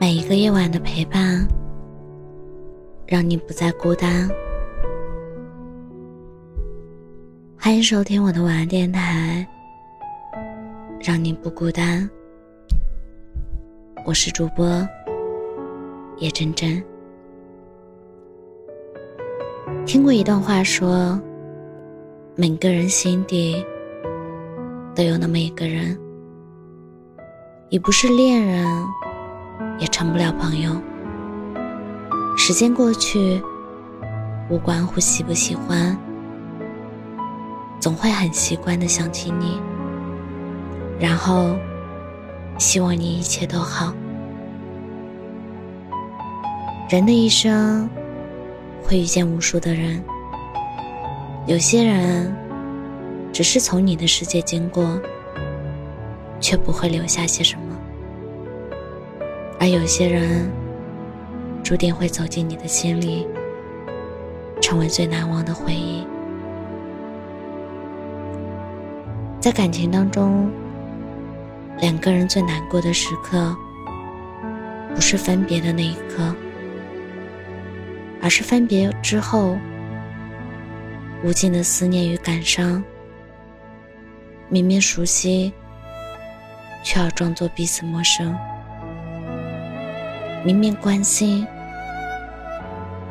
每一个夜晚的陪伴，让你不再孤单。欢迎收听我的晚安电台，让你不孤单。我是主播叶真真。听过一段话，说每个人心底都有那么一个人，已不是恋人。也成不了朋友。时间过去，无关乎喜不喜欢，总会很习惯的想起你，然后希望你一切都好。人的一生会遇见无数的人，有些人只是从你的世界经过，却不会留下些什么。而有些人，注定会走进你的心里，成为最难忘的回忆。在感情当中，两个人最难过的时刻，不是分别的那一刻，而是分别之后，无尽的思念与感伤。明明熟悉，却要装作彼此陌生。明明关心，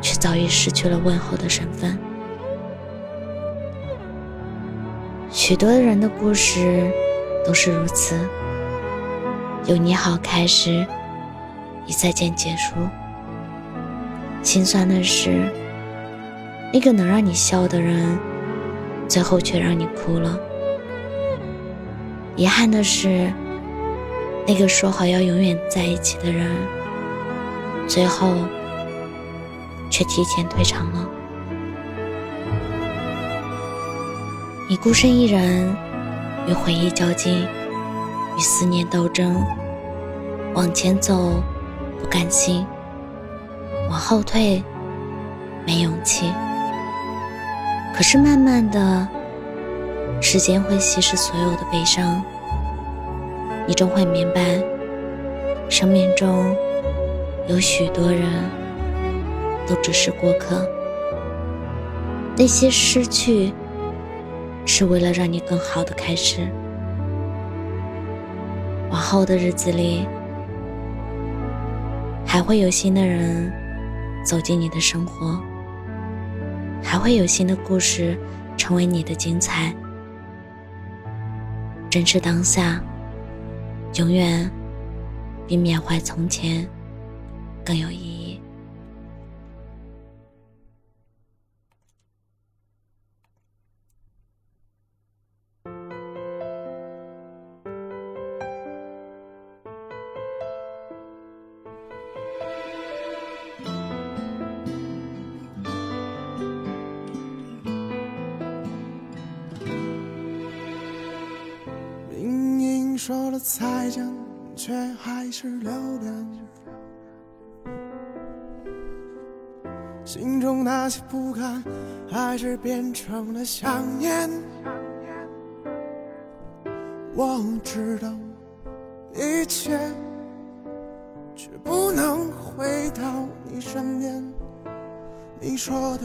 却早已失去了问候的身份。许多人的故事都是如此，有你好开始，一再见结束。心酸的是，那个能让你笑的人，最后却让你哭了。遗憾的是，那个说好要永远在一起的人。最后，却提前退场了。你孤身一人，与回忆较劲，与思念斗争。往前走，不甘心；往后退，没勇气。可是慢慢的，时间会稀释所有的悲伤。你终会明白，生命中。有许多人都只是过客，那些失去是为了让你更好的开始。往后的日子里，还会有新的人走进你的生活，还会有新的故事成为你的精彩。珍视当下，永远比缅怀从前。更有意义。明明说了再见，却还是留恋。心中那些不甘，还是变成了想念。我知道一切，却不能回到你身边。你说的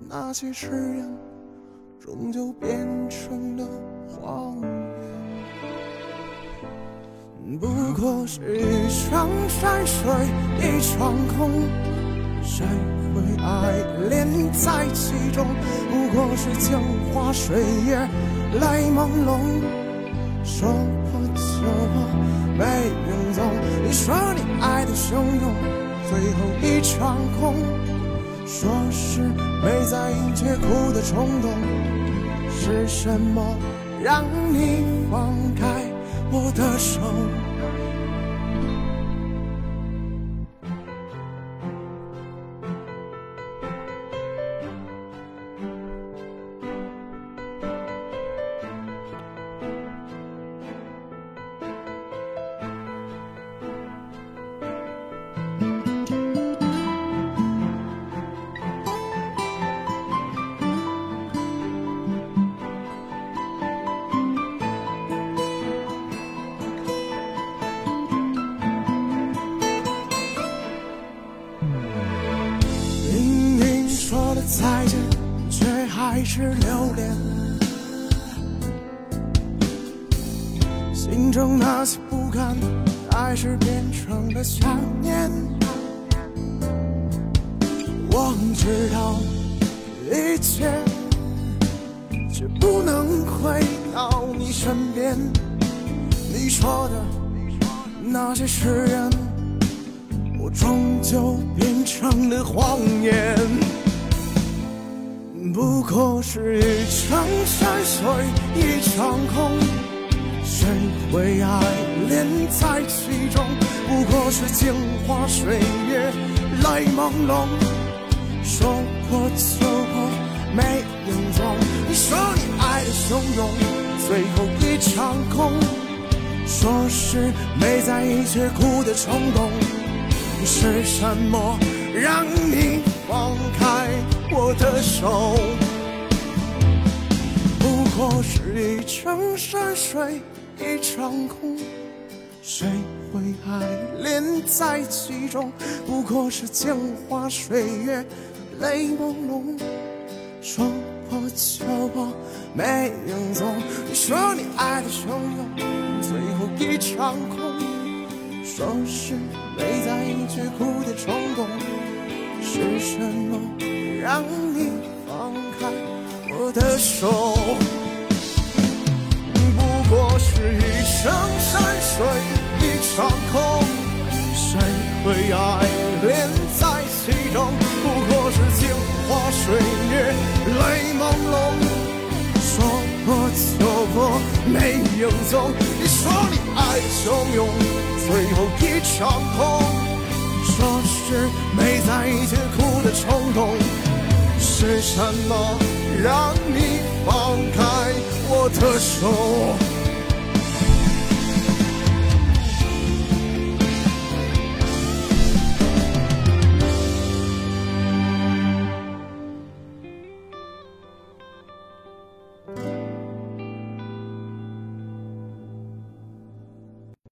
那些誓言，终究变成了谎言。不过是一场山水，一场空。谁会爱恋在其中？不过是镜花水月，泪朦胧。说破就破，没影踪。你说你爱的汹涌，最后一场空。说是没在意，却哭的冲动，是什么让你放开我的手？是留恋？心中那些不甘，还是变成了想念。我知道一切，却不能回到你身边。你说的那些誓言，我终究变成了谎言。不过是一场山水一场空，谁会爱恋在其中？不过是镜花水月泪朦胧，说过就过没影踪。你说你爱的汹涌，最后一场空。说是没在一起哭的冲动，是什么让你放手？不过是一场山水一场空，谁会爱恋在其中？不过是镜花水月泪朦胧，说破就破没影踪。你说你爱的汹涌。最后一场空，说是没在一起哭的冲动，是什么让你放开我的手？不过是一场山水一场空，谁会爱恋在其中？不过是镜花水月泪朦胧。说破就破，没影踪。你说你爱汹涌，最后一场空。说是没在一起哭的冲动，是什么让你放开我的手？